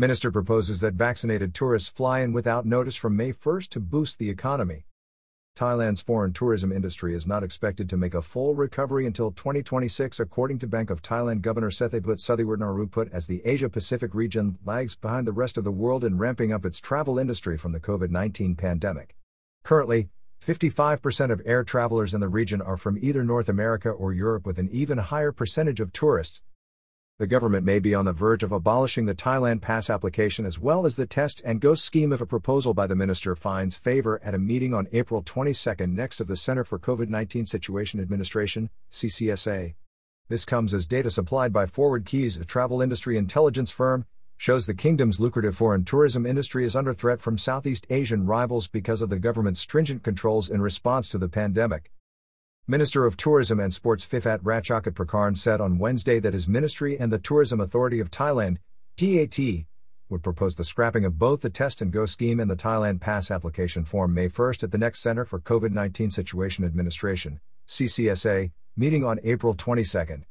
Minister proposes that vaccinated tourists fly in without notice from May 1 to boost the economy. Thailand's foreign tourism industry is not expected to make a full recovery until 2026, according to Bank of Thailand Governor Sethaput Suthiwartnaru as the Asia Pacific region lags behind the rest of the world in ramping up its travel industry from the COVID 19 pandemic. Currently, 55% of air travelers in the region are from either North America or Europe, with an even higher percentage of tourists, the government may be on the verge of abolishing the Thailand Pass application as well as the test and go scheme if a proposal by the minister finds favor at a meeting on April 22 next to the Center for COVID 19 Situation Administration, CCSA. This comes as data supplied by Forward Keys, a travel industry intelligence firm, shows the kingdom's lucrative foreign tourism industry is under threat from Southeast Asian rivals because of the government's stringent controls in response to the pandemic. Minister of Tourism and Sports Phiphat Ratchakit Prakarn said on Wednesday that his ministry and the Tourism Authority of Thailand, TAT, would propose the scrapping of both the Test and Go scheme and the Thailand Pass application form May 1 at the next Center for COVID 19 Situation Administration, CCSA, meeting on April 22.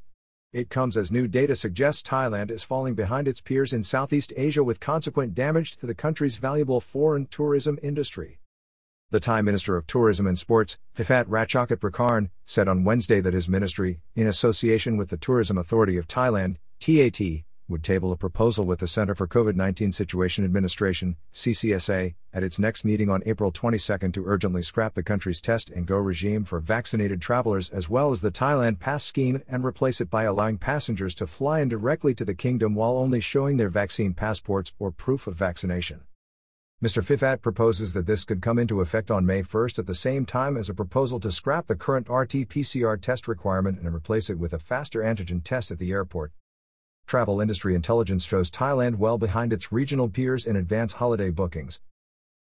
It comes as new data suggests Thailand is falling behind its peers in Southeast Asia with consequent damage to the country's valuable foreign tourism industry. The Thai Minister of Tourism and Sports, Phiphat Ratchakit Prakarn, said on Wednesday that his ministry, in association with the Tourism Authority of Thailand, TAT, would table a proposal with the Center for COVID 19 Situation Administration, CCSA, at its next meeting on April 22 to urgently scrap the country's test and go regime for vaccinated travelers as well as the Thailand Pass scheme and replace it by allowing passengers to fly in directly to the kingdom while only showing their vaccine passports or proof of vaccination. Mr. Phiphat proposes that this could come into effect on May 1 at the same time as a proposal to scrap the current RT PCR test requirement and replace it with a faster antigen test at the airport. Travel industry intelligence shows Thailand well behind its regional peers in advance holiday bookings.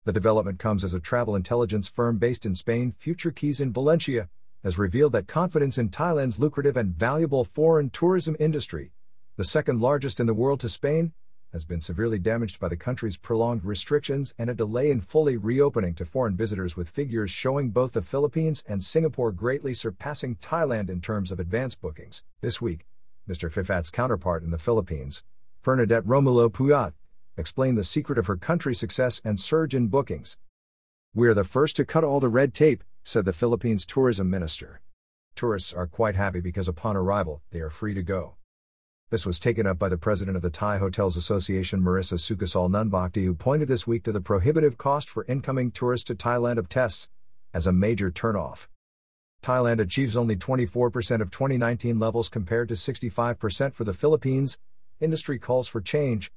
The development comes as a travel intelligence firm based in Spain, Future Keys in Valencia, has revealed that confidence in Thailand's lucrative and valuable foreign tourism industry, the second largest in the world to Spain, has been severely damaged by the country's prolonged restrictions and a delay in fully reopening to foreign visitors, with figures showing both the Philippines and Singapore greatly surpassing Thailand in terms of advance bookings. This week, Mr. Phiphat's counterpart in the Philippines, Bernadette Romulo Puyat, explained the secret of her country's success and surge in bookings. We're the first to cut all the red tape, said the Philippines tourism minister. Tourists are quite happy because upon arrival, they are free to go. This was taken up by the president of the Thai Hotels Association Marissa Sukosol Nunbhakdi, who pointed this week to the prohibitive cost for incoming tourists to Thailand of tests as a major turnoff. Thailand achieves only 24% of 2019 levels compared to 65% for the Philippines. Industry calls for change.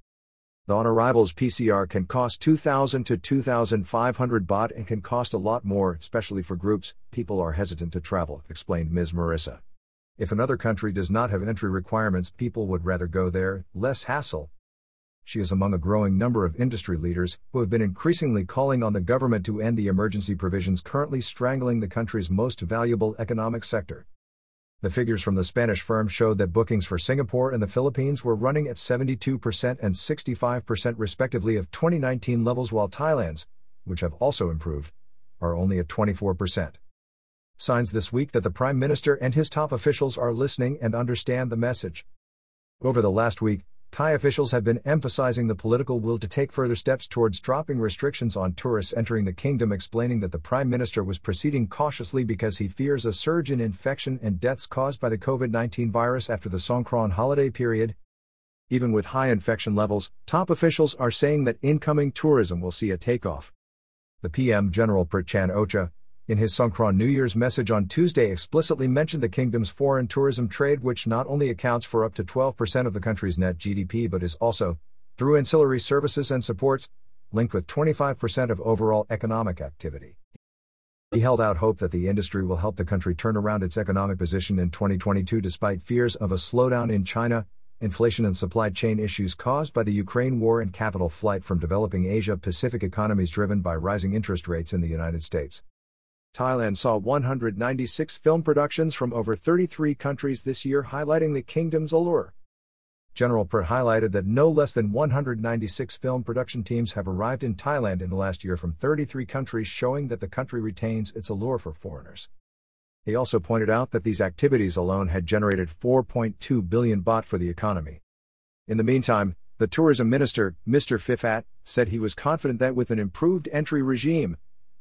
The on arrivals PCR can cost 2,000 to 2,500 baht and can cost a lot more, especially for groups. People are hesitant to travel, explained Ms. Marissa. If another country does not have entry requirements, people would rather go there, less hassle. She is among a growing number of industry leaders who have been increasingly calling on the government to end the emergency provisions currently strangling the country's most valuable economic sector. The figures from the Spanish firm showed that bookings for Singapore and the Philippines were running at 72% and 65% respectively of 2019 levels, while Thailand's, which have also improved, are only at 24% signs this week that the Prime Minister and his top officials are listening and understand the message. Over the last week, Thai officials have been emphasizing the political will to take further steps towards dropping restrictions on tourists entering the kingdom, explaining that the Prime Minister was proceeding cautiously because he fears a surge in infection and deaths caused by the COVID 19 virus after the Songkran holiday period. Even with high infection levels, top officials are saying that incoming tourism will see a takeoff. The PM General Prayut Chan-o-cha, in his Songkran New Year's message on Tuesday explicitly mentioned the kingdom's foreign tourism trade, which not only accounts for up to 12% of the country's net GDP but is also, through ancillary services and supports, linked with 25% of overall economic activity. He held out hope that the industry will help the country turn around its economic position in 2022 despite fears of a slowdown in China, inflation and supply chain issues caused by the Ukraine war and capital flight from developing Asia Pacific economies driven by rising interest rates in the United States. Thailand saw 196 film productions from over 33 countries this year, highlighting the kingdom's allure. General Prayut highlighted that no less than 196 film production teams have arrived in Thailand in the last year from 33 countries, showing that the country retains its allure for foreigners. He also pointed out that these activities alone had generated 4.2 billion baht for the economy. In the meantime, The tourism minister, Mr. Phiphat, said he was confident that with an improved entry regime,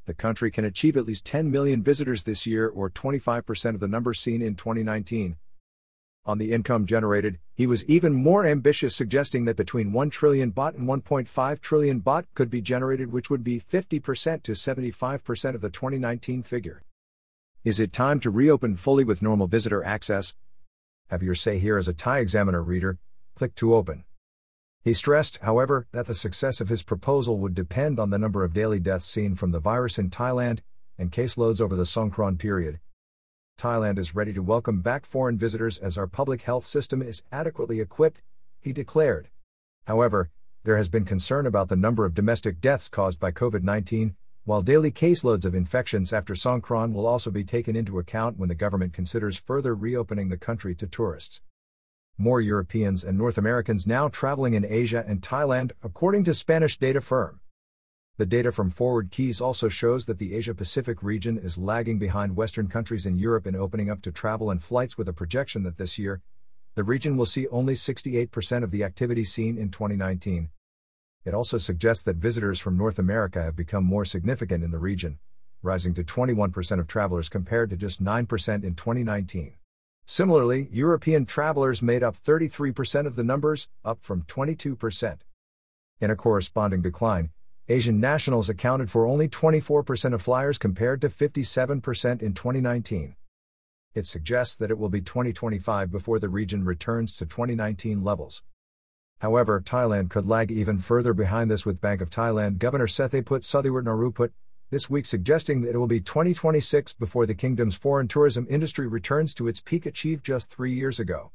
the country can achieve at least 10 million visitors this year or 25% of the numbers seen in 2019. On the income generated, he was even more ambitious, suggesting that between 1 trillion baht and 1.5 trillion baht could be generated, which would be 50% to 75% of the 2019 figure. Is it time to reopen fully with normal visitor access? Have your say here as a Thai Examiner reader. Click to open. He stressed, however, that the success of his proposal would depend on the number of daily deaths seen from the virus in Thailand and caseloads over the Songkran period. Thailand is ready to welcome back foreign visitors as our public health system is adequately equipped, he declared. However, there has been concern about the number of domestic deaths caused by COVID 19, while daily caseloads of infections after Songkran will also be taken into account when the government considers further reopening the country to tourists more Europeans and North Americans now traveling in Asia and Thailand, according to Spanish data firm. The data from Forward Keys also shows that the Asia Pacific region is lagging behind Western countries in Europe in opening up to travel and flights with a projection that this year, the region will see only 68% of the activity seen in 2019. It also suggests that visitors from North America have become more significant in the region, rising to 21% of travelers compared to just 9% in 2019. Similarly, European travelers made up 33% of the numbers, up from 22%. In a corresponding decline, Asian nationals accounted for only 24% of flyers compared to 57% in 2019. It suggests that it will be 2025 before the region returns to 2019 levels. However, Thailand could lag even further behind this with Bank of Thailand Governor Sethaput Suthiwartnarueput this week suggesting that it will be 2026 before the kingdom's foreign tourism industry returns to its peak achieved just three years ago.